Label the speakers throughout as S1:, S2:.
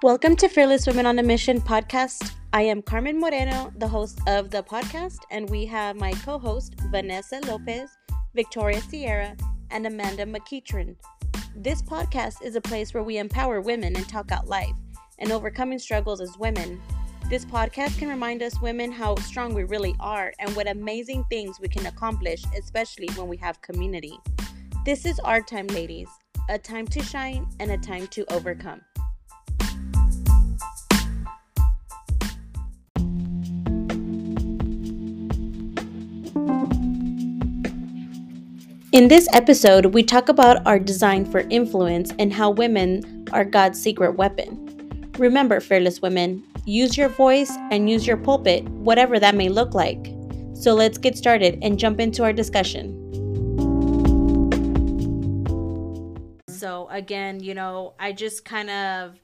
S1: Welcome to Fearless Women on a Mission podcast. I am Carmen Moreno, the host of the podcast, and we have my co host, Vanessa Lopez, Victoria Sierra, and Amanda McEachran. This podcast is a place where we empower women and talk out life and overcoming struggles as women. This podcast can remind us women how strong we really are and what amazing things we can accomplish, especially when we have community. This is our time, ladies a time to shine and a time to overcome. In this episode, we talk about our design for influence and how women are God's secret weapon. Remember, fearless women, use your voice and use your pulpit, whatever that may look like. So let's get started and jump into our discussion. So, again, you know, I just kind of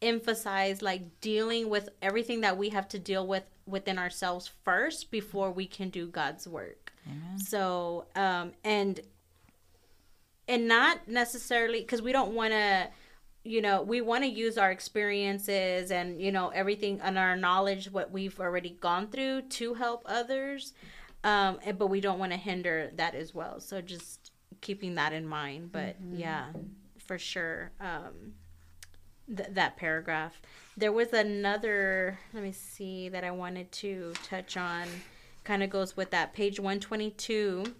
S1: emphasize like dealing with everything that we have to deal with within ourselves first before we can do God's work. Amen. So, um, and and not necessarily because we don't want to you know we want to use our experiences and you know everything and our knowledge what we've already gone through to help others um but we don't want to hinder that as well. So just keeping that in mind but mm-hmm. yeah for sure um th- that paragraph. There was another let me see that i wanted to touch on kind of goes with that. Page 122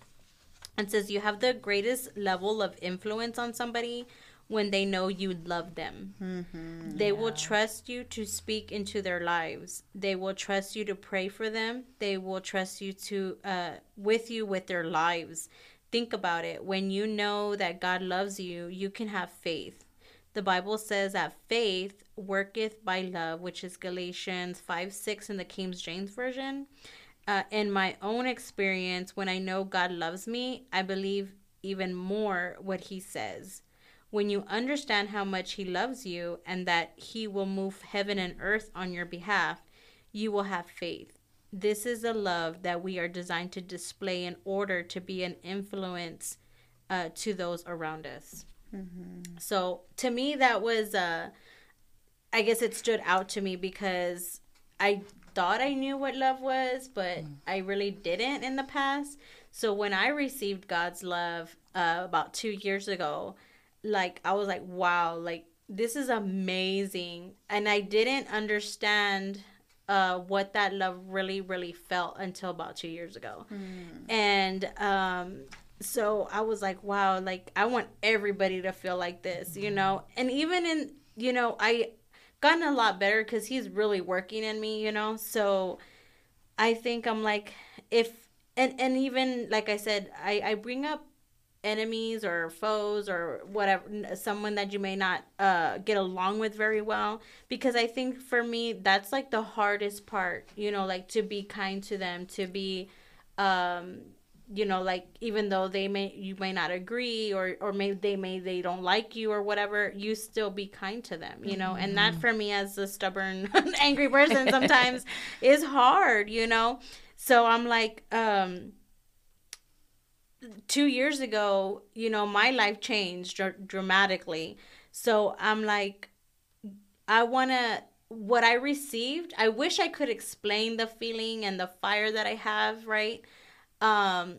S1: it says you have the greatest level of influence on somebody when they know you love them. Mm-hmm, they yeah. will trust you to speak into their lives. They will trust you to pray for them. They will trust you to uh, with you with their lives. Think about it. When you know that God loves you, you can have faith. The Bible says that faith worketh by love, which is Galatians 5 6 in the King James Version uh, in my own experience, when I know God loves me, I believe even more what He says. When you understand how much He loves you and that He will move heaven and earth on your behalf, you will have faith. This is a love that we are designed to display in order to be an influence uh, to those around us. Mm-hmm. So to me, that was, uh, I guess it stood out to me because I thought I knew what love was, but mm. I really didn't in the past. So when I received God's love uh, about two years ago, like I was like, wow, like this is amazing. And I didn't understand uh, what that love really, really felt until about two years ago. Mm. And um, so I was like, wow, like I want everybody to feel like this, you know? And even in, you know, I gotten a lot better because he's really working in me, you know. So I think I'm like, if and and even like I said, I I bring up enemies or foes or whatever someone that you may not uh get along with very well because i think for me that's like the hardest part you know like to be kind to them to be um you know like even though they may you may not agree or or may they may they don't like you or whatever you still be kind to them you know mm-hmm. and that mm-hmm. for me as a stubborn angry person sometimes is hard you know so i'm like um 2 years ago you know my life changed dr- dramatically so i'm like i want to what i received i wish i could explain the feeling and the fire that i have right um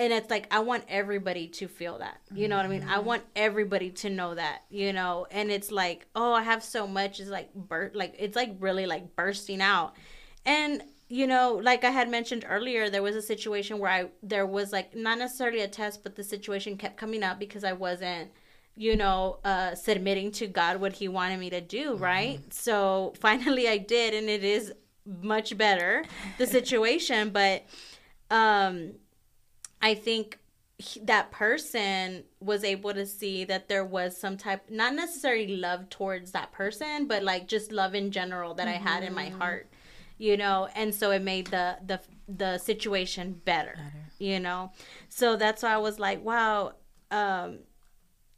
S1: and it's like I want everybody to feel that. You know mm-hmm. what I mean? I mm-hmm. want everybody to know that, you know. And it's like, oh, I have so much. It's like bur- like it's like really like bursting out. And you know, like I had mentioned earlier, there was a situation where I there was like not necessarily a test, but the situation kept coming up because I wasn't, you know, uh submitting to God what he wanted me to do, mm-hmm. right? So finally I did and it is much better the situation, but um, I think he, that person was able to see that there was some type, not necessarily love towards that person, but like just love in general that mm-hmm. I had in my mm-hmm. heart, you know, and so it made the the the situation better, better. you know. So that's why I was like, wow. Um,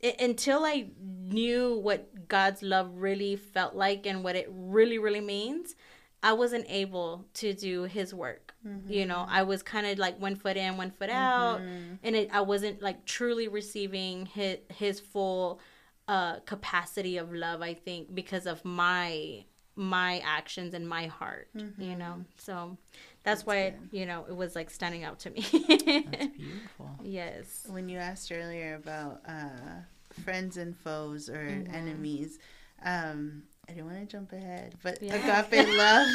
S1: it, until I knew what God's love really felt like and what it really, really means, I wasn't able to do His work Mm-hmm. You know, I was kind of like one foot in, one foot out, mm-hmm. and it, I wasn't like truly receiving his his full uh capacity of love i think because of my my actions and my heart mm-hmm. you know so that's, that's why it, you know it was like standing out to me that's
S2: beautiful
S1: yes
S3: when you asked earlier about uh friends and foes or mm-hmm. enemies um I didn't want to jump ahead, but yeah. agape love.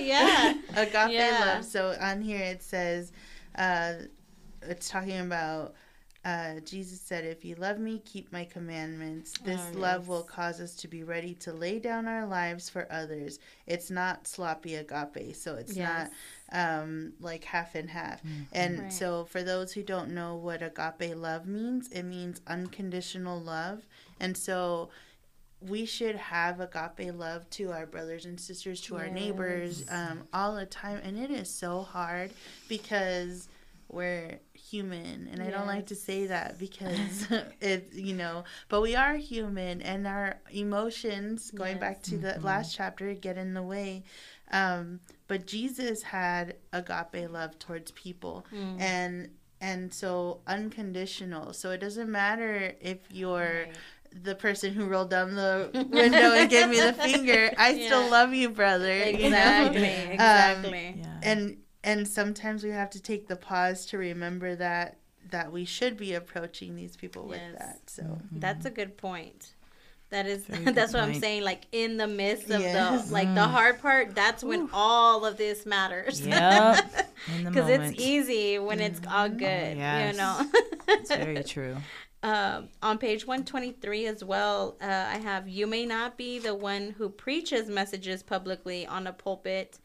S1: yeah.
S3: agape yeah. love. So on here it says, uh, it's talking about uh, Jesus said, If you love me, keep my commandments. This oh, love will cause us to be ready to lay down our lives for others. It's not sloppy agape. So it's yes. not um, like half and half. Mm-hmm. And right. so, for those who don't know what agape love means, it means unconditional love. And so, we should have agape love to our brothers and sisters, to yes. our neighbors, um, all the time. And it is so hard because we're human and yes. i don't like to say that because it you know but we are human and our emotions going yes. back to the mm-hmm. last chapter get in the way um, but jesus had agape love towards people mm. and and so unconditional so it doesn't matter if you're right the person who rolled down the window and gave me the finger. I yeah. still love you, brother. Exactly. You know? Exactly. Um, yeah. And and sometimes we have to take the pause to remember that that we should be approaching these people yes. with that. So
S1: mm-hmm. that's a good point. That is that's what point. I'm saying. Like in the midst of yes. the like the hard part, that's when Ooh. all of this matters.
S2: Yeah,
S1: because it's easy when it's all mm-hmm. good. Oh, yes. You know,
S2: it's very true.
S1: Uh, on page 123 as well, uh, I have you may not be the one who preaches messages publicly on a pulpit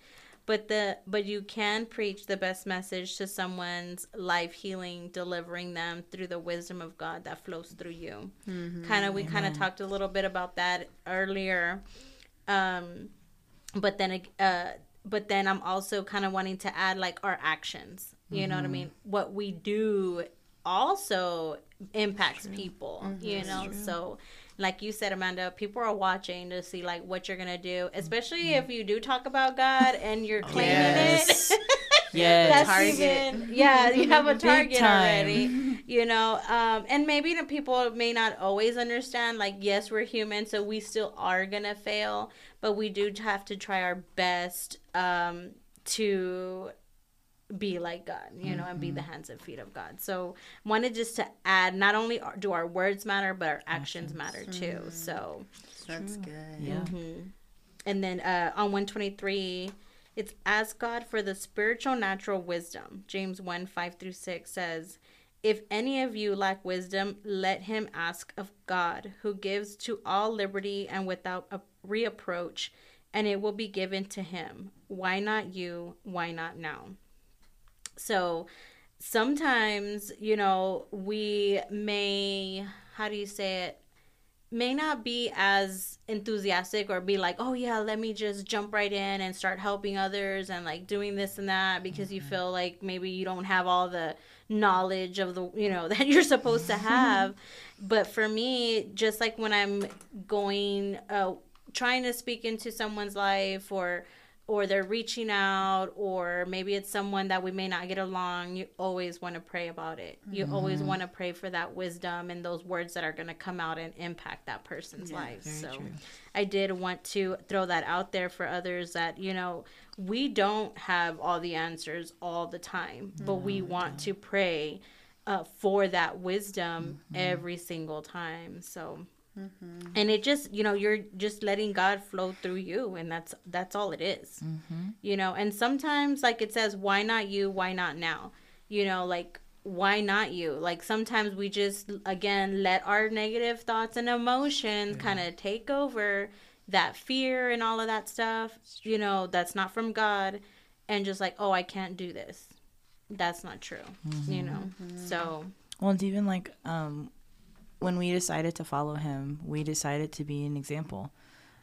S1: but the but you can preach the best message to someone's life healing delivering them through the wisdom of god that flows through you mm-hmm. kind of we kind of talked a little bit about that earlier um but then uh but then i'm also kind of wanting to add like our actions you mm-hmm. know what i mm-hmm. mean what we do also impacts people mm-hmm. you know so like you said, Amanda, people are watching to see like what you're gonna do, especially mm-hmm. if you do talk about God and you're claiming yes. it.
S2: yeah,
S1: target. Even, yeah, you have a target already. You know, um, and maybe the people may not always understand. Like, yes, we're human, so we still are gonna fail, but we do have to try our best um, to be like God, you know, mm-hmm. and be the mm-hmm. hands and feet of God. So wanted just to add, not only do our words matter, but our actions, actions. matter too. Mm-hmm. So
S3: that's good.
S2: Yeah. Mm-hmm.
S1: And then uh, on 123, it's ask God for the spiritual natural wisdom. James 1 5 through 6 says, If any of you lack wisdom, let him ask of God, who gives to all liberty and without a reapproach, and it will be given to him. Why not you? Why not now? So sometimes, you know, we may, how do you say it? May not be as enthusiastic or be like, oh, yeah, let me just jump right in and start helping others and like doing this and that because mm-hmm. you feel like maybe you don't have all the knowledge of the, you know, that you're supposed to have. but for me, just like when I'm going, uh, trying to speak into someone's life or, or they're reaching out or maybe it's someone that we may not get along you always want to pray about it you mm-hmm. always want to pray for that wisdom and those words that are going to come out and impact that person's yeah, life so true. i did want to throw that out there for others that you know we don't have all the answers all the time but we want to pray uh, for that wisdom mm-hmm. every single time so Mm-hmm. And it just, you know, you're just letting God flow through you, and that's that's all it is. Mm-hmm. You know, and sometimes, like it says, why not you? Why not now? You know, like why not you? Like sometimes we just again let our negative thoughts and emotions yeah. kind of take over that fear and all of that stuff. You know, that's not from God, and just like, oh, I can't do this. That's not true. Mm-hmm. You know, mm-hmm. so.
S2: Well, it's even like um, when we decided to follow him, we decided to be an example.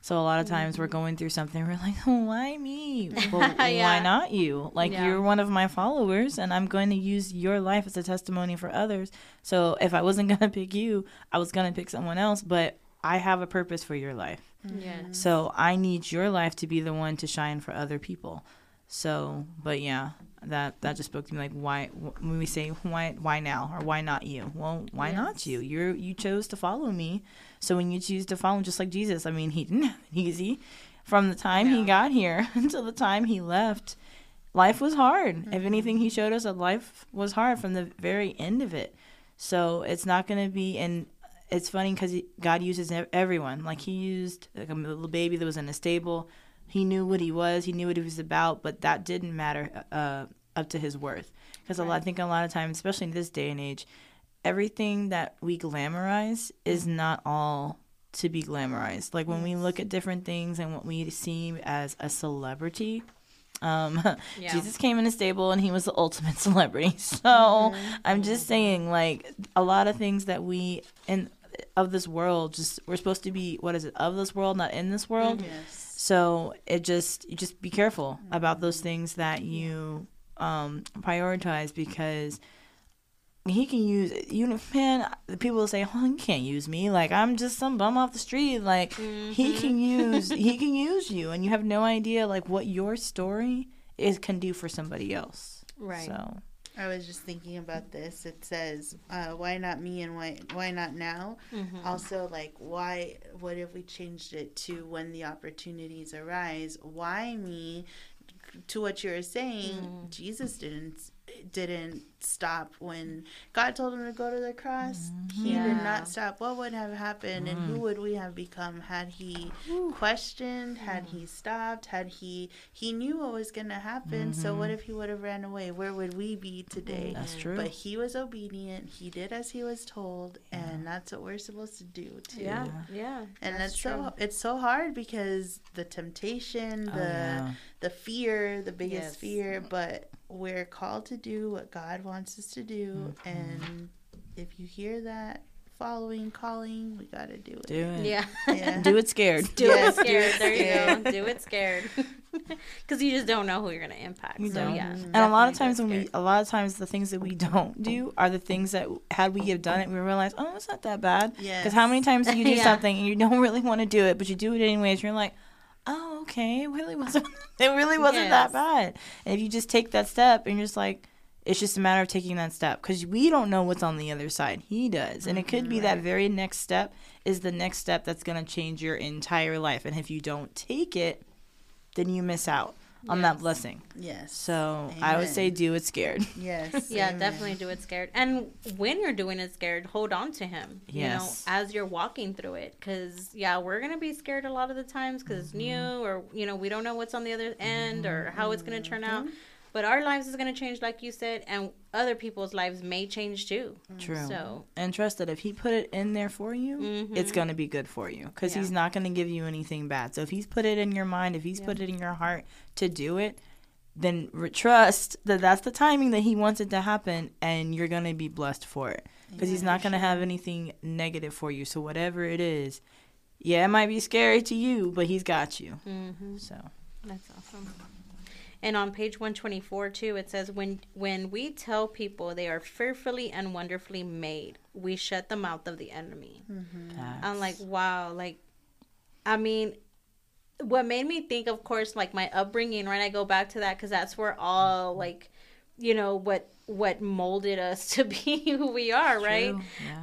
S2: So a lot of mm-hmm. times we're going through something, we're like, why me? Well, yeah. Why not you? Like yeah. you're one of my followers, and I'm going to use your life as a testimony for others. So if I wasn't gonna pick you, I was gonna pick someone else. But I have a purpose for your life.
S1: Yeah.
S2: So I need your life to be the one to shine for other people. So, but yeah, that that just spoke to me like why when we say why why now? or why not you? Well why yes. not you? You you chose to follow me. So when you choose to follow just like jesus i mean he didn't have it easy. From the time he got here until the time he left life was hard. Mm-hmm. if anything he showed us that life was hard from the very end of it. So it's not going to be and it's funny because god uses everyone. Like he used like a little baby that was in a stable he knew what he was, he knew what he was about, but that didn't matter uh, up to his worth. Because right. I think a lot of times, especially in this day and age, everything that we glamorize is not all to be glamorized. Like when we look at different things and what we see as a celebrity, um, yeah. Jesus came in a stable and he was the ultimate celebrity. So mm-hmm. I'm just saying, like a lot of things that we in of this world, just we're supposed to be what is it of this world, not in this world. Yes. So it just you just be careful about those things that you um, prioritize because he can use you know man the people will say oh you can't use me. Like i'm just some bum off the street. Like mm-hmm. he can use he can use you and you have no idea like what your story is can do for somebody else.
S1: Right.
S2: So
S3: I was just thinking about this. It says, uh, "Why not me and why why not now?" Mm-hmm. Also, like, why? What if we changed it to when the opportunities arise? Why me? To what you're saying, mm. Jesus didn't didn't stop when God told him to go to the cross. Mm-hmm. He yeah. did not stop. What would have happened, mm. and who mm. would we have become had he Ooh. questioned? Had mm. he stopped? Had he he knew what was going to happen? Mm-hmm. So what mm-hmm. if he would have ran away? Where would we be today?
S2: That's true.
S3: But he was obedient. He did as he was told, yeah. and that's what we're supposed to do too.
S1: Yeah, yeah.
S3: And that's, that's so it's so hard because the temptation, oh, the oh, yeah. the fear, the biggest yes. fear, but we're called to do what God wants us to do, mm-hmm. and if you hear that following calling, we gotta do it.
S2: Do it.
S1: Yeah.
S2: yeah. do it scared.
S1: Do yes, it scared. There you go. Do it scared. Because you just don't know who you're gonna impact. You so don't. yeah.
S2: And a lot of times when we, a lot of times the things that we don't do are the things that had we have done it, we realize, oh, it's not that bad. Yeah. Because how many times do you do yeah. something and you don't really want to do it, but you do it anyways? You're like, oh, okay, it really wasn't. It really wasn't yes. that bad. And if you just take that step and you're just like, it's just a matter of taking that step because we don't know what's on the other side. He does. And it could be right. that very next step is the next step that's going to change your entire life. And if you don't take it, then you miss out on yes. that blessing.
S3: Yes.
S2: So Amen. I would say do it scared.
S3: Yes.
S1: yeah, Amen. definitely do it scared. And when you're doing it scared, hold on to him. Yes. You know, as you're walking through it, because yeah, we're gonna be scared a lot of the times because mm-hmm. it's new, or you know, we don't know what's on the other end mm-hmm. or how it's gonna turn out. Mm-hmm but our lives is going to change like you said and other people's lives may change too
S2: true so and trust that if he put it in there for you mm-hmm. it's going to be good for you because yeah. he's not going to give you anything bad so if he's put it in your mind if he's yeah. put it in your heart to do it then trust that that's the timing that he wants it to happen and you're going to be blessed for it because yeah, he's not going to sure. have anything negative for you so whatever it is yeah it might be scary to you but he's got you mm-hmm. so
S1: that's awesome and on page 124 too, it says when when we tell people they are fearfully and wonderfully made, we shut the mouth of the enemy. Mm-hmm. I'm like, wow, like I mean, what made me think of course like my upbringing, right? I go back to that cuz that's where all like you know what what molded us to be who we are, True. right?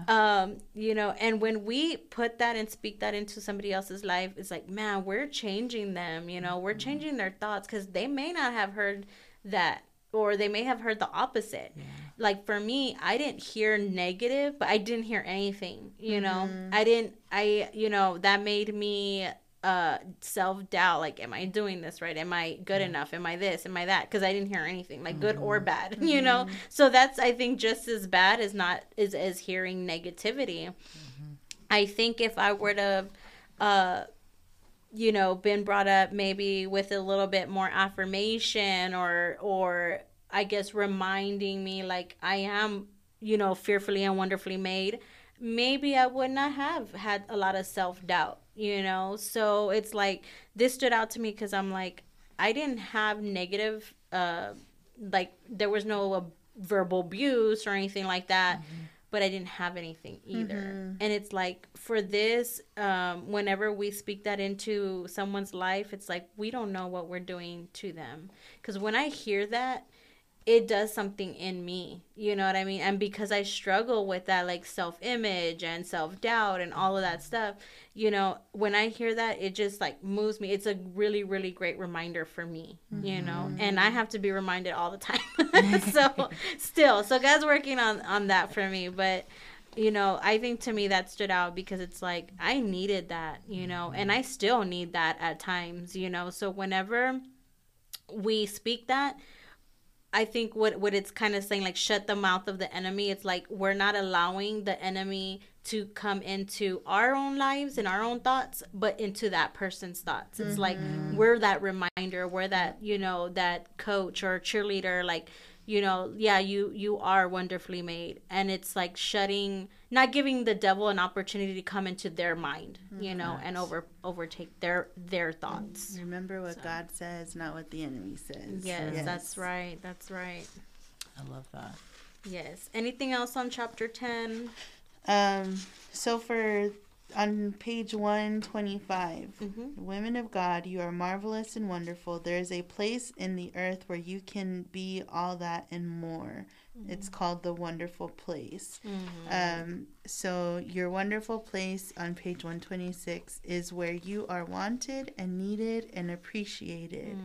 S1: Yeah. Um, you know, and when we put that and speak that into somebody else's life, it's like, man, we're changing them, you know, we're mm-hmm. changing their thoughts because they may not have heard that or they may have heard the opposite. Yeah. Like for me, I didn't hear negative, but I didn't hear anything, you know. Mm-hmm. I didn't I you know, that made me uh self-doubt like am i doing this right? Am i good enough? Am i this? Am i that? Because i didn't hear anything like good mm-hmm. or bad mm-hmm. you know? So that's i think just as bad as not is as hearing negativity. Mm-hmm. i think if i were to uh you know been brought up maybe with a little bit more affirmation or or i guess reminding me like i am you know fearfully and wonderfully made maybe i would not have had a lot of self-doubt you know so it's like this stood out to me because i'm like i didn't have negative uh like there was no uh, verbal abuse or anything like that mm-hmm. but i didn't have anything either mm-hmm. and it's like for this um whenever we speak that into someone's life it's like we don't know what we're doing to them because when i hear that it does something in me. You know what I mean? And because I struggle with that like self-image and self-doubt and all of that stuff, you know, when I hear that, it just like moves me. It's a really really great reminder for me, mm-hmm. you know. And I have to be reminded all the time. so still, so God's working on on that for me, but you know, I think to me that stood out because it's like I needed that, you know, and I still need that at times, you know. So whenever we speak that, I think what what it's kind of saying like shut the mouth of the enemy. It's like we're not allowing the enemy to come into our own lives and our own thoughts, but into that person's thoughts. It's mm-hmm. like we're that reminder, we're that, you know, that coach or cheerleader like you know yeah you you are wonderfully made. And it's like shutting not giving the devil an opportunity to come into their mind mm-hmm. you know and over overtake their their thoughts.
S3: Remember what so. god says not what the enemy says.
S1: Yes, yes. that's right that's right.
S2: I love that.
S1: Yes. Anything else on chapter 10
S3: um so for on page 125 mm-hmm. women of god you are marvelous and wonderful there is a place in the earth where you can be all that and more mm-hmm. it's called the wonderful place mm-hmm. um, so your wonderful place on page 126 is where you are wanted and needed and appreciated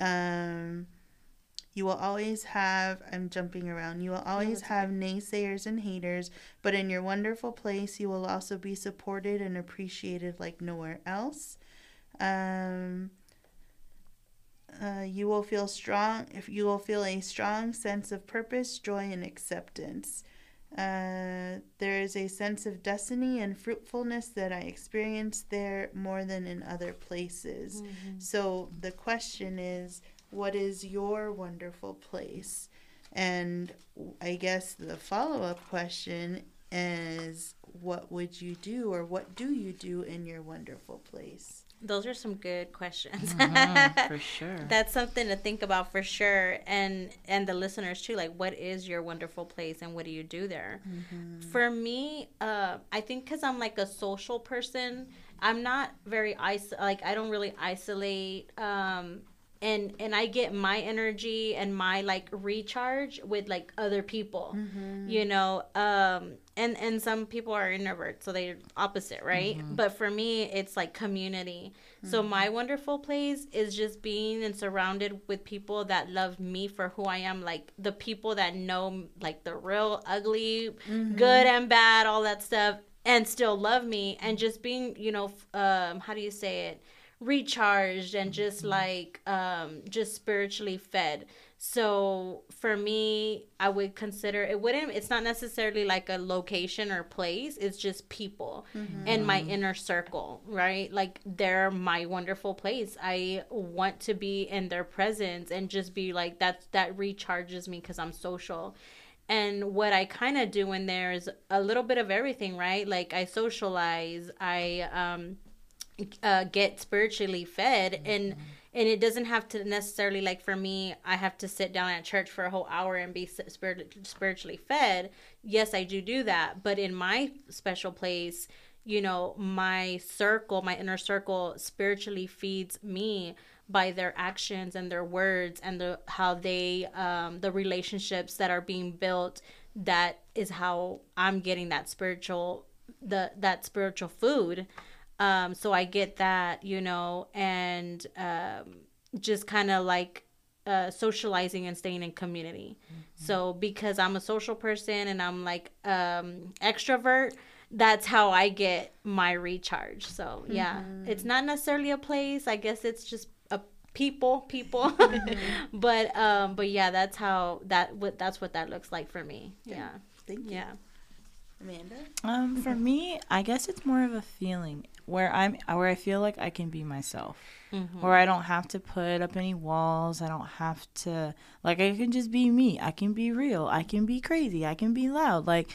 S3: mm. um, you will always have, I'm jumping around, you will always have naysayers and haters, but in your wonderful place, you will also be supported and appreciated like nowhere else. Um, uh, you will feel strong if you will feel a strong sense of purpose joy and acceptance uh, there is a sense of destiny and fruitfulness that i experience there more than in other places mm-hmm. so the question is what is your wonderful place? And I guess the follow up question is what would you do or what do you do in your wonderful place?
S1: Those are some good questions.
S2: Mm-hmm, for sure.
S1: That's something to think about for sure. And and the listeners too, like what is your wonderful place and what do you do there? Mm-hmm. For me, uh, I think cuz I'm like a social person, I'm not very is- like I don't really isolate um and and I get my energy and my like recharge with like other people mm-hmm. you know um and and some people are introverts so they're opposite right mm-hmm. but for me it's like community mm-hmm. so my wonderful place is just being and surrounded with people that love me for who I am like the people that know like the real ugly mm-hmm. good and bad all that stuff and still love me and just being you know um how do you say it recharged and just mm-hmm. like um just spiritually fed. So for me i would consider it wouldn't it's not necessarily like a location or place it's just people mm-hmm. and my inner circle right? Like they're my wonderful place. I want to be in their presence and just be like that that recharges me because i'm social. And what i kind of do in there is a little bit of everything right? Like i socialize i um uh, get spiritually fed mm-hmm. and and it doesn't have to necessarily like for me i have to sit down at church for a whole hour and be spirit, spiritually fed yes i do do that but in my special place you know my circle my inner circle spiritually feeds me by their actions and their words and the how they um the relationships that are being built that is how i'm getting that spiritual the that spiritual food um, so I get that, you know, and um, just kind of like uh, socializing and staying in community. Mm-hmm. So because I'm a social person and I'm like um, extrovert, that's how I get my recharge. So yeah, mm-hmm. it's not necessarily a place. I guess it's just a people, people. Mm-hmm. but um, but yeah, that's how that what that's what that looks like for me. Yeah. yeah.
S3: Thank you.
S1: Yeah.
S3: Amanda?
S2: Um, for me, I guess it's more of a feeling where I'm where I feel like I can be myself. Mm-hmm. Where I don't have to put up any walls. I don't have to like I can just be me. I can be real. I can be crazy. I can be loud. Like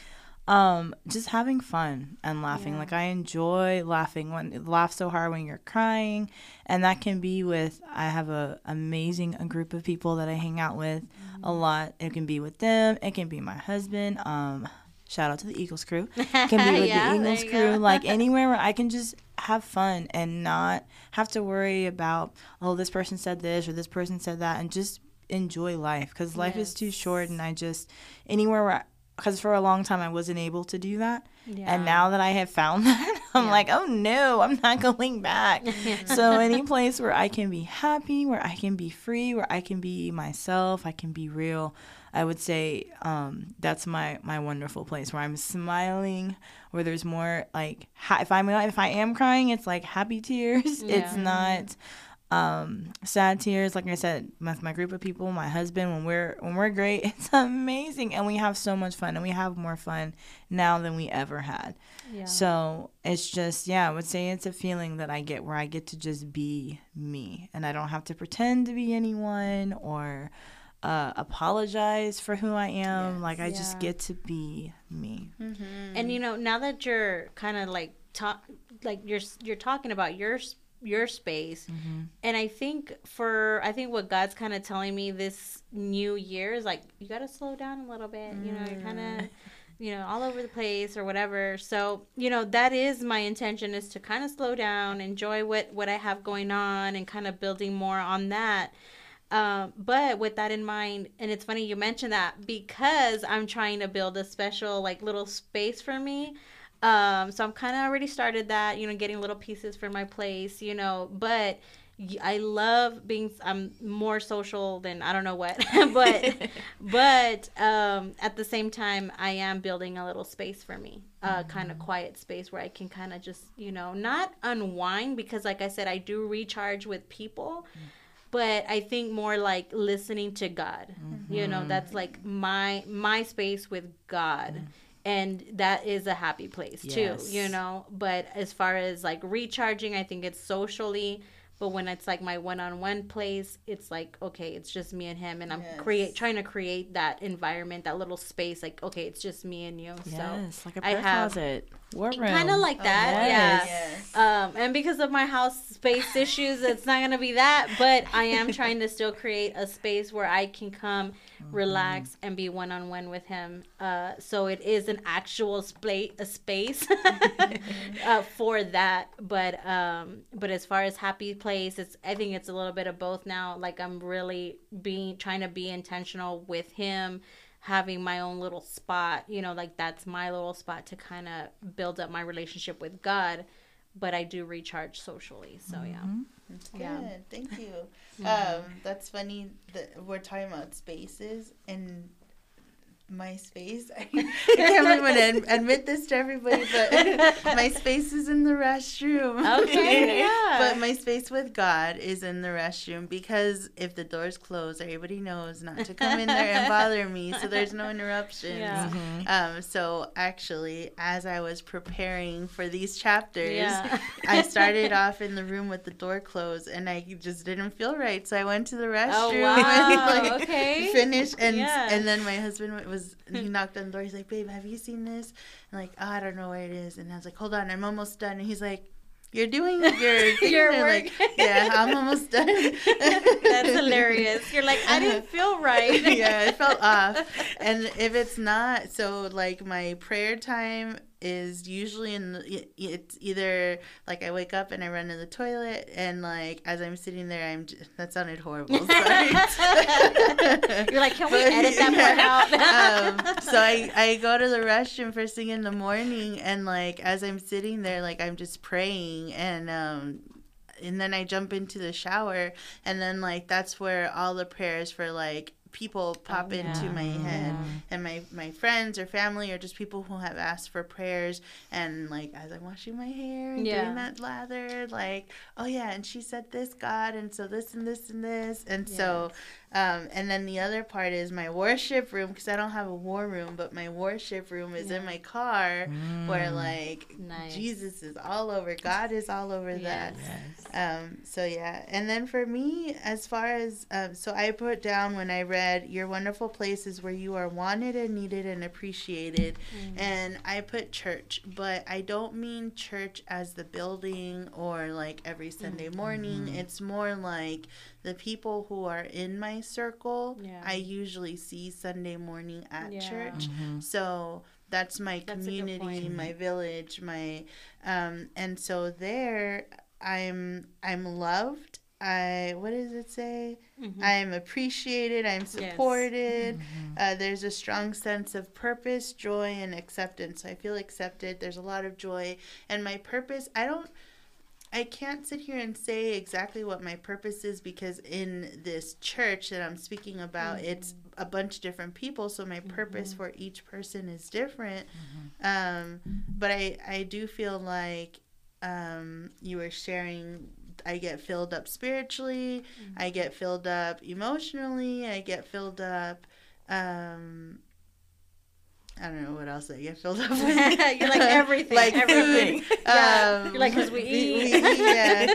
S2: um just having fun and laughing. Yeah. Like I enjoy laughing when laugh so hard when you're crying and that can be with I have a amazing a group of people that I hang out with mm-hmm. a lot. It can be with them. It can be my husband. Um Shout out to the Eagles crew. Can be with yeah, the Eagles crew, like anywhere where I can just have fun and not have to worry about oh this person said this or this person said that, and just enjoy life because life yes. is too short and I just anywhere where because for a long time I wasn't able to do that. Yeah. And now that I have found that, I'm yeah. like, oh no, I'm not going back. so, any place where I can be happy, where I can be free, where I can be myself, I can be real, I would say um, that's my, my wonderful place where I'm smiling, where there's more like, ha- if, I'm, if I am crying, it's like happy tears. Yeah. It's not um, sad tears like i said with my group of people my husband when we're when we're great it's amazing and we have so much fun and we have more fun now than we ever had yeah. so it's just yeah i would say it's a feeling that i get where i get to just be me and i don't have to pretend to be anyone or uh, apologize for who i am yes. like i yeah. just get to be me
S1: mm-hmm. and you know now that you're kind of like talk like you're you're talking about your your space mm-hmm. and i think for i think what god's kind of telling me this new year is like you got to slow down a little bit mm. you know you're kind of mm. you know all over the place or whatever so you know that is my intention is to kind of slow down enjoy what what i have going on and kind of building more on that um, but with that in mind, and it's funny you mentioned that because I'm trying to build a special like little space for me. Um, so I'm kind of already started that, you know, getting little pieces for my place, you know, but I love being I'm more social than I don't know what, but but um, at the same time I am building a little space for me, a mm-hmm. kind of quiet space where I can kind of just you know not unwind because like I said I do recharge with people, mm-hmm. But I think more like listening to God. Mm-hmm. You know that's like my my space with God. Mm-hmm and that is a happy place yes. too you know but as far as like recharging i think it's socially but when it's like my one-on-one place it's like okay it's just me and him and i'm yes. create trying to create that environment that little space like okay it's just me and you yes, so like a prayer I have, closet war room kind of like that oh, yes. yeah yes. um and because of my house space issues it's not gonna be that but i am trying to still create a space where i can come mm-hmm. relax and be one-on-one with him. Uh so it is an actual a space uh, for that. But um but as far as happy place it's i think it's a little bit of both now. Like i'm really being trying to be intentional with him having my own little spot you know like that's my little spot to kind of build up my relationship with god but i do recharge socially so yeah mm-hmm.
S3: That's good. Yeah. Thank you. Mm-hmm. Um, that's funny that we're talking about spaces and my space. I can't even admit this to everybody, but my space is in the restroom. Okay, yeah. but my space with God is in the restroom because if the door's closed, everybody knows not to come in there and bother me, so there's no interruptions. Yeah. Mm-hmm. Um, so actually, as I was preparing for these chapters, yeah. I started off in the room with the door closed, and I just didn't feel right, so I went to the oh, restroom oh, wow. and like okay. finished, and yeah. and then my husband was was he knocked on the door. He's like, "Babe, have you seen this?" And like, oh, I don't know where it is. And I was like, "Hold on, I'm almost done." And he's like, "You're doing your thing." your work. Like, yeah, I'm almost done.
S1: That's hilarious. You're like, I didn't feel right.
S3: yeah, it felt off. And if it's not, so like my prayer time is usually in the, it's either like I wake up and I run to the toilet and like as I'm sitting there I'm just, that sounded horrible sorry you're like can we edit that yeah. part out um, so I I go to the restroom first thing in the morning and like as I'm sitting there like I'm just praying and um and then I jump into the shower and then like that's where all the prayers for like people pop oh, into my head yeah. and my my friends or family or just people who have asked for prayers and like as i'm washing my hair and yeah. doing that lather like oh yeah and she said this god and so this and this and this and so um, and then the other part is my worship room because I don't have a war room, but my worship room is yeah. in my car mm. where like nice. Jesus is all over, God is all over yes. that. Yes. Um, so yeah, and then for me, as far as um, so I put down when I read your wonderful places where you are wanted and needed and appreciated, mm. and I put church, but I don't mean church as the building or like every Sunday mm. morning. Mm-hmm. It's more like the people who are in my circle, yeah. I usually see Sunday morning at yeah. church. Mm-hmm. So that's my that's community, my village, my um and so there I'm I'm loved. I what does it say? Mm-hmm. I am appreciated. I'm supported. Yes. Mm-hmm. Uh, there's a strong sense of purpose, joy, and acceptance. So I feel accepted. There's a lot of joy, and my purpose. I don't. I can't sit here and say exactly what my purpose is because in this church that I'm speaking about, mm-hmm. it's a bunch of different people, so my purpose mm-hmm. for each person is different. Mm-hmm. Um, but I I do feel like um, you were sharing I get filled up spiritually, mm-hmm. I get filled up emotionally, I get filled up um I don't know what else I get filled up with.
S1: You're like everything, like everything. yeah. Um, You're like because we eat. We, we
S3: yeah.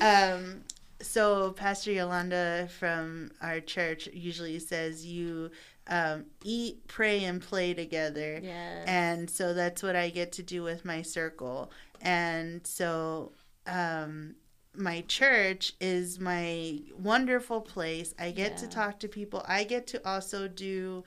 S3: um, so Pastor Yolanda from our church usually says you um, eat, pray, and play together. Yes. And so that's what I get to do with my circle. And so um, my church is my wonderful place. I get yeah. to talk to people. I get to also do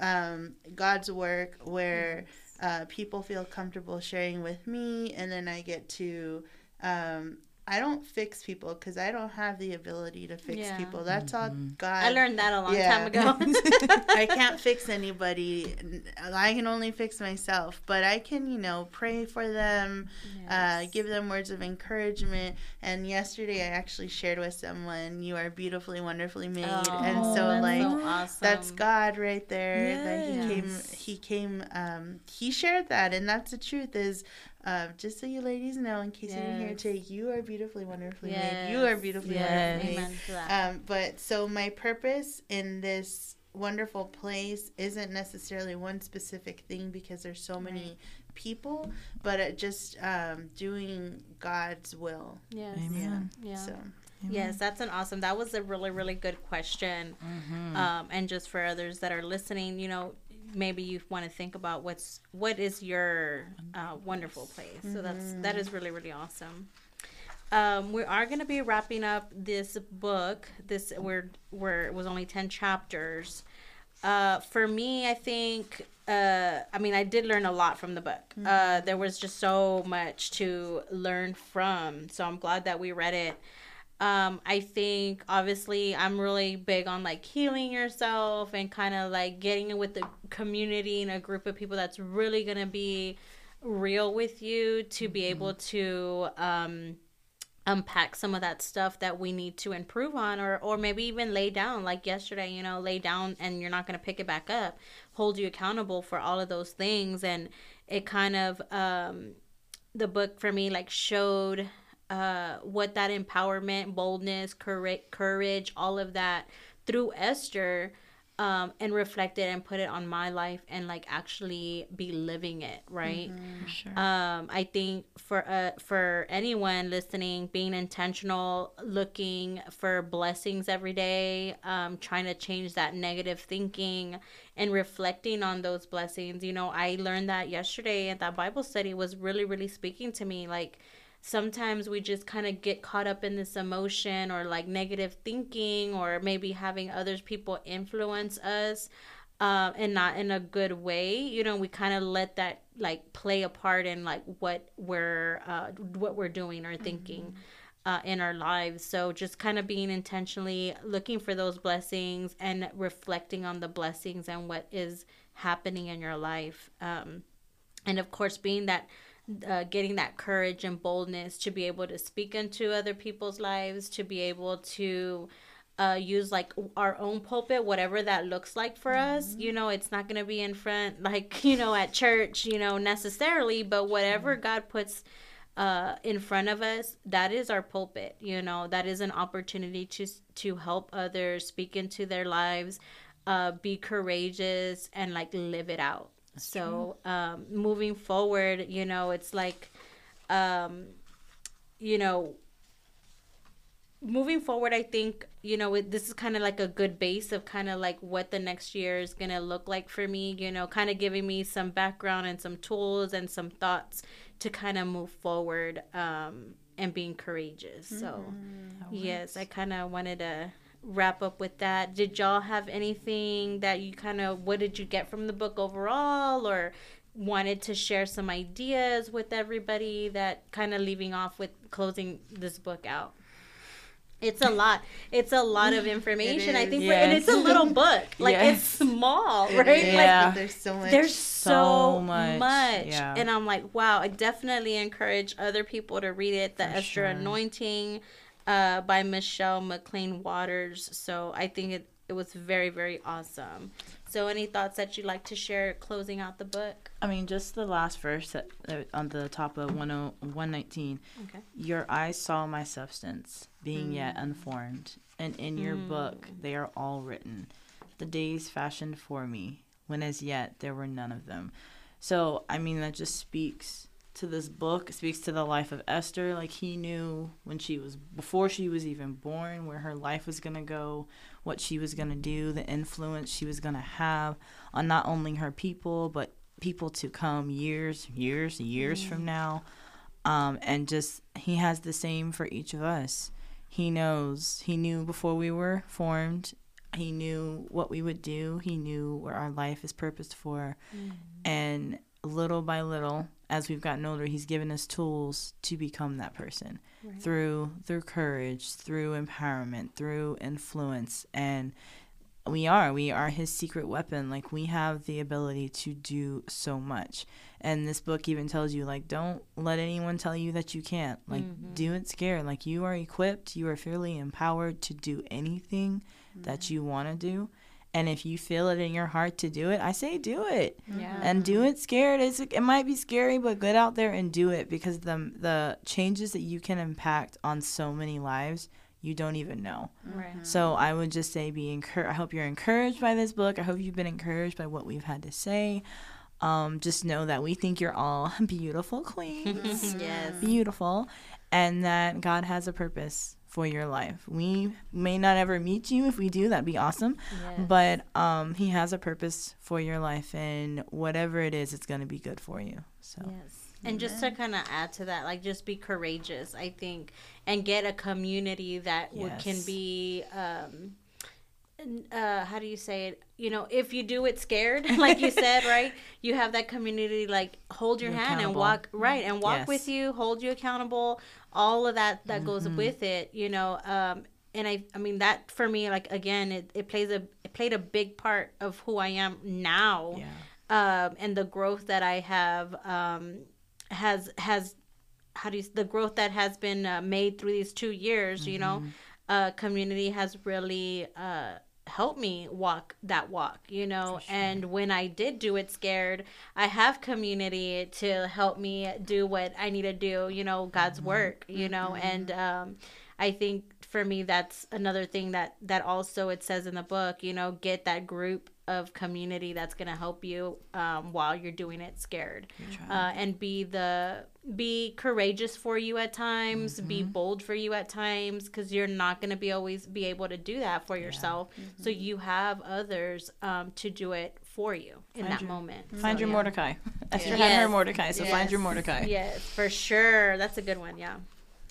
S3: um, God's work where yes. uh, people feel comfortable sharing with me, and then I get to um, I don't fix people because I don't have the ability to fix yeah. people. That's all mm-hmm. God. I
S1: learned that a long yeah. time ago.
S3: I can't fix anybody. I can only fix myself. But I can, you know, pray for them, uh, yes. uh, give them words of encouragement. And yesterday, I actually shared with someone, "You are beautifully, wonderfully made." Oh, and so, like, so awesome. that's God right there. Yes. That He came. He came. Um, he shared that, and that's the truth. Is uh, just so you ladies know, in case yes. you didn't hear take, you are beautifully, wonderfully yes. made. You are beautifully, yes. wonderfully made. Um, but so my purpose in this wonderful place isn't necessarily one specific thing because there's so many right. people, but it just um, doing God's will.
S1: Yes. Amen. Yeah. yeah. So. Amen. Yes, that's an awesome. That was a really, really good question. Mm-hmm. Um, and just for others that are listening, you know, maybe you want to think about what's what is your uh, wonderful place. Mm-hmm. So that's that is really really awesome. Um, we are going to be wrapping up this book. This where where it was only ten chapters. Uh, for me, I think. Uh, I mean, I did learn a lot from the book. Mm-hmm. Uh, there was just so much to learn from. So I'm glad that we read it. Um, I think obviously I'm really big on like healing yourself and kind of like getting with the community and a group of people that's really gonna be real with you to be mm-hmm. able to um, unpack some of that stuff that we need to improve on or or maybe even lay down like yesterday you know lay down and you're not going to pick it back up hold you accountable for all of those things and it kind of um the book for me like showed uh, what that empowerment, boldness, courage, courage, all of that through Esther, um, and reflect it and put it on my life and like actually be living it, right? Mm-hmm, sure. Um, I think for uh, for anyone listening, being intentional, looking for blessings every day, um, trying to change that negative thinking and reflecting on those blessings. You know, I learned that yesterday at that Bible study was really, really speaking to me, like sometimes we just kind of get caught up in this emotion or like negative thinking or maybe having others people influence us uh, and not in a good way you know we kind of let that like play a part in like what we're uh, what we're doing or thinking mm-hmm. Uh, in our lives. So just kind of being intentionally looking for those blessings and reflecting on the blessings and what is happening in your life. Um, and of course, being that uh, getting that courage and boldness to be able to speak into other people's lives, to be able to uh, use like our own pulpit, whatever that looks like for mm-hmm. us. You know, it's not going to be in front, like, you know, at church, you know, necessarily, but whatever mm-hmm. God puts uh, in front of us, that is our pulpit. You know, that is an opportunity to to help others, speak into their lives, uh, be courageous, and like live it out. That's so um, moving forward, you know, it's like, um, you know, moving forward, I think you know it, this is kind of like a good base of kind of like what the next year is gonna look like for me. You know, kind of giving me some background and some tools and some thoughts to kind of move forward um, and being courageous. Mm-hmm. So, yes, I kind of wanted to wrap up with that. Did y'all have anything that you kind of what did you get from the book overall or wanted to share some ideas with everybody that kind of leaving off with closing this book out? it's a lot. It's a lot of information. I think, yes. for, and it's a little book. Like yes. it's small, right? It
S3: yeah. Like, there's so much.
S1: There's so, so much. much. Yeah. And I'm like, wow. I definitely encourage other people to read it. The for Esther sure. Anointing, uh, by Michelle McClain-Walters. So I think it it was very very awesome. So, any thoughts that you'd like to share closing out the book?
S2: I mean, just the last verse that, uh, on the top of 119. Okay. Your eyes saw my substance, being mm. yet unformed, and in your mm. book they are all written. The days fashioned for me, when as yet there were none of them. So, I mean, that just speaks to this book, speaks to the life of Esther. Like, he knew when she was, before she was even born, where her life was going to go, what she was going to do, the influence she was going to have on not only her people, but people to come years, years, years mm. from now. Um, and just, he has the same for each of us. He knows, he knew before we were formed, he knew what we would do, he knew where our life is purposed for. Mm. And little by little, as we've gotten older, he's given us tools to become that person right. through through courage, through empowerment, through influence, and we are we are his secret weapon. Like we have the ability to do so much. And this book even tells you like don't let anyone tell you that you can't. Like mm-hmm. do it scared. Like you are equipped, you are fairly empowered to do anything mm-hmm. that you want to do and if you feel it in your heart to do it, I say do it. Yeah. And do it scared. It's, it might be scary, but get out there and do it because the the changes that you can impact on so many lives you don't even know. Right. So I would just say be encouraged. I hope you're encouraged by this book. I hope you've been encouraged by what we've had to say. Um, just know that we think you're all beautiful queens. yes. Beautiful. And that God has a purpose for your life. We may not ever meet you. If we do, that'd be awesome. Yes. But um, he has a purpose for your life, and whatever it is, it's going to be good for you. So.
S1: Yes. And just to kind of add to that, like just be courageous, I think, and get a community that yes. can be um, uh, how do you say it? You know, if you do it scared, like you said, right? You have that community like hold your You're hand and walk right and walk yes. with you, hold you accountable, all of that that mm-hmm. goes with it, you know. Um, and I, I mean that for me, like again, it, it plays a it played a big part of who I am now, yeah. um, and the growth that I have um, has has how do you the growth that has been uh, made through these two years, mm-hmm. you know. Mm-hmm. Uh, community has really uh, help me walk that walk, you know. Sure. And when I did do it scared, I have community to help me do what I need to do, you know, God's mm-hmm. work, you know. Mm-hmm. And um, I think for me, that's another thing that that also it says in the book, you know, get that group of community that's going to help you um, while you're doing it scared uh, and be the be courageous for you at times mm-hmm. be bold for you at times because you're not going to be always be able to do that for yourself yeah. mm-hmm. so you have others um, to do it for you in find that
S2: your,
S1: moment
S2: find
S1: so,
S2: your yeah. mordecai esther yes. had her mordecai so yes. find your mordecai
S1: yes for sure that's a good one yeah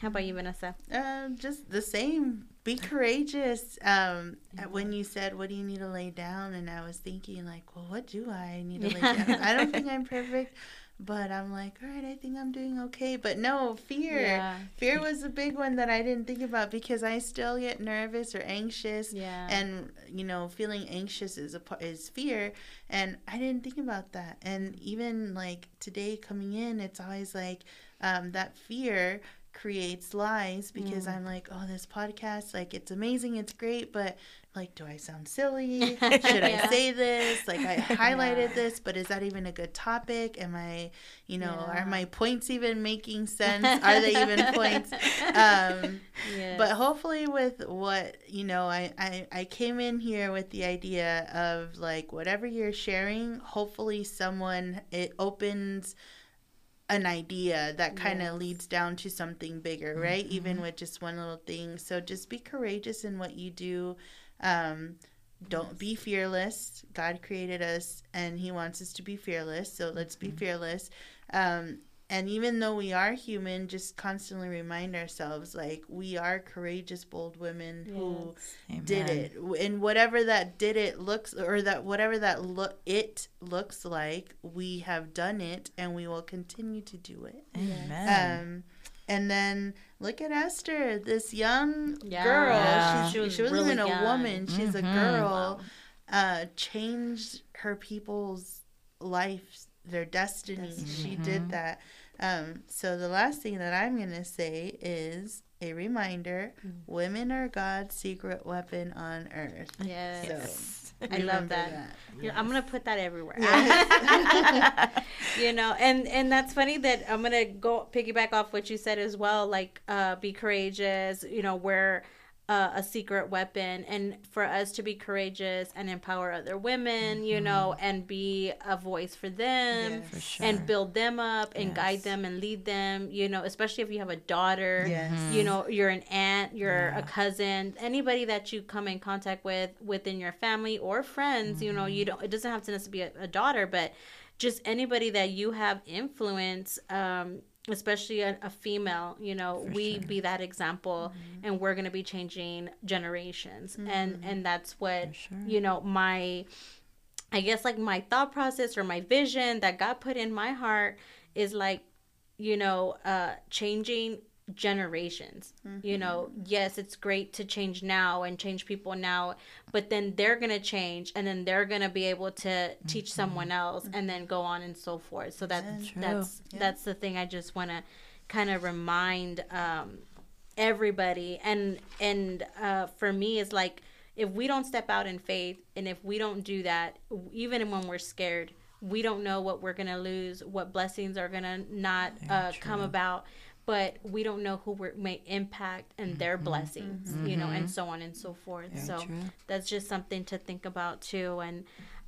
S1: how about you, Vanessa?
S3: Um, just the same. Be courageous. Um, when you said, "What do you need to lay down?" and I was thinking, like, well, what do I need to lay down? I don't think I'm perfect, but I'm like, all right, I think I'm doing okay. But no, fear. Yeah. Fear was a big one that I didn't think about because I still get nervous or anxious. Yeah. And you know, feeling anxious is a is fear, and I didn't think about that. And even like today coming in, it's always like um, that fear creates lies because mm. I'm like, oh, this podcast, like, it's amazing, it's great, but like, do I sound silly? Should yeah. I say this? Like, I highlighted yeah. this, but is that even a good topic? Am I, you know, yeah. are my points even making sense? Are they even points? Um, yes. But hopefully, with what, you know, I, I, I came in here with the idea of like, whatever you're sharing, hopefully, someone, it opens an idea that kind of yes. leads down to something bigger, right? Mm-hmm. Even with just one little thing. So just be courageous in what you do. Um, don't yes. be fearless. God created us and He wants us to be fearless. So let's mm-hmm. be fearless. Um, and even though we are human, just constantly remind ourselves like we are courageous, bold women yes. who Amen. did it, and whatever that did it looks, or that whatever that look it looks like, we have done it, and we will continue to do it. Amen. Um, and then look at Esther, this young yeah. girl. Yeah. She, she, was she wasn't really even a young. woman; she's mm-hmm. a girl. Wow. Uh, changed her people's lives their destiny. She did mm-hmm. that. Um, so the last thing that I'm going to say is a reminder mm. women are God's secret weapon on earth. Yes.
S1: So, I love that. that. Yes. I'm gonna put that everywhere. Yes. you know, and and that's funny that I'm gonna go piggyback off what you said as well. Like, uh, be courageous. You know, where uh, a secret weapon and for us to be courageous and empower other women mm-hmm. you know and be a voice for them yes. for sure. and build them up and yes. guide them and lead them you know especially if you have a daughter yes. you know you're an aunt you're yeah. a cousin anybody that you come in contact with within your family or friends mm-hmm. you know you mm-hmm. don't it doesn't have to necessarily be a, a daughter but just anybody that you have influence um, especially a, a, female you know For we sure. be that example mm-hmm. and we're going to be changing generations mm-hmm. and and that's what sure. you know my i guess like my thought process or my vision that god put in my heart is like you know uh changing generations. Mm-hmm. You know, yes, it's great to change now and change people now, but then they're going to change and then they're going to be able to teach mm-hmm. someone else and then go on and so forth. So that's that's yeah. that's the thing I just want to kind of remind um, everybody and and uh, for me it's like if we don't step out in faith and if we don't do that even when we're scared we don't know what we're going to lose what blessings are going to not uh, come about but we don't know who we may impact and their mm-hmm. blessings, mm-hmm. you know, and mm-hmm. so on and so forth. Very so true. that's just something to think about too. And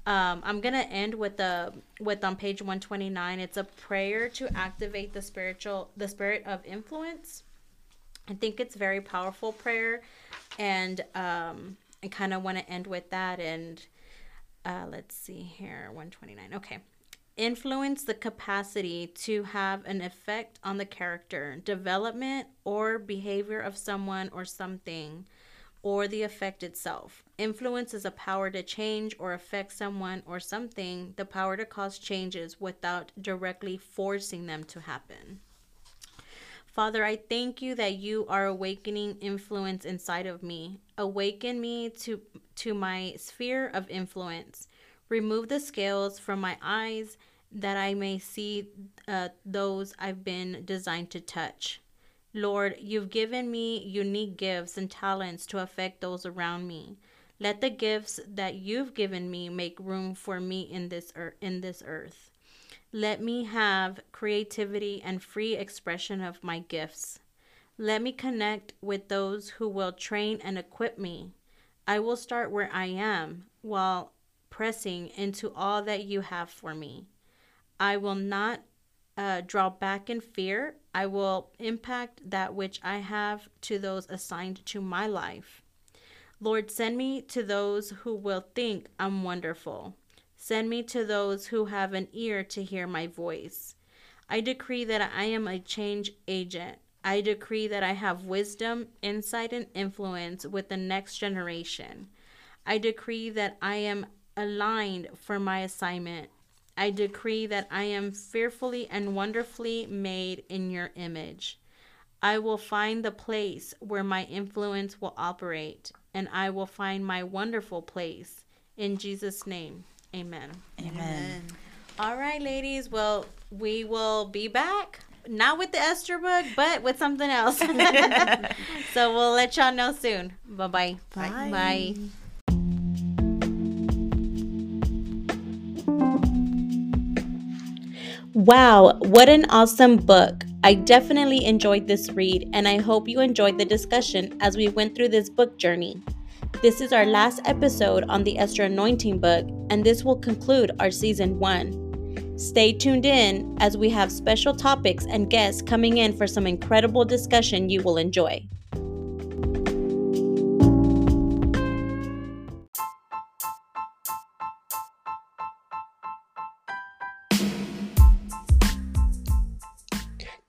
S1: um, I'm gonna end with the with on page 129. It's a prayer to activate the spiritual the spirit of influence. I think it's very powerful prayer, and um, I kind of want to end with that. And uh, let's see here, 129. Okay influence the capacity to have an effect on the character, development, or behavior of someone or something, or the effect itself. Influence is a power to change or affect someone or something, the power to cause changes without directly forcing them to happen. Father, I thank you that you are awakening influence inside of me. Awaken me to to my sphere of influence. Remove the scales from my eyes that I may see uh, those I've been designed to touch. Lord, you've given me unique gifts and talents to affect those around me. Let the gifts that you've given me make room for me in this earth, in this earth. Let me have creativity and free expression of my gifts. Let me connect with those who will train and equip me. I will start where I am while pressing into all that you have for me. I will not uh, draw back in fear. I will impact that which I have to those assigned to my life. Lord, send me to those who will think I'm wonderful. Send me to those who have an ear to hear my voice. I decree that I am a change agent. I decree that I have wisdom, insight, and influence with the next generation. I decree that I am aligned for my assignment. I decree that I am fearfully and wonderfully made in your image. I will find the place where my influence will operate, and I will find my wonderful place. In Jesus' name, amen. Amen. amen. All right, ladies. Well, we will be back. Not with the Esther book, but with something else. so we'll let y'all know soon. Bye-bye. Bye. Bye. Wow, what an awesome book! I definitely enjoyed this read, and I hope you enjoyed the discussion as we went through this book journey. This is our last episode on the Esther Anointing book, and this will conclude our season one. Stay tuned in as we have special topics and guests coming in for some incredible discussion you will enjoy.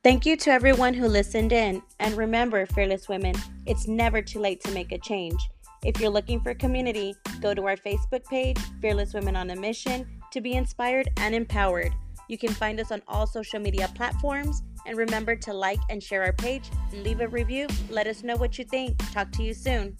S1: Thank you to everyone who listened in. And remember, fearless women, it's never too late to make a change. If you're looking for community, go to our Facebook page, Fearless Women on a Mission, to be inspired and empowered. You can find us on all social media platforms. And remember to like and share our page, leave a review, let us know what you think. Talk to you soon.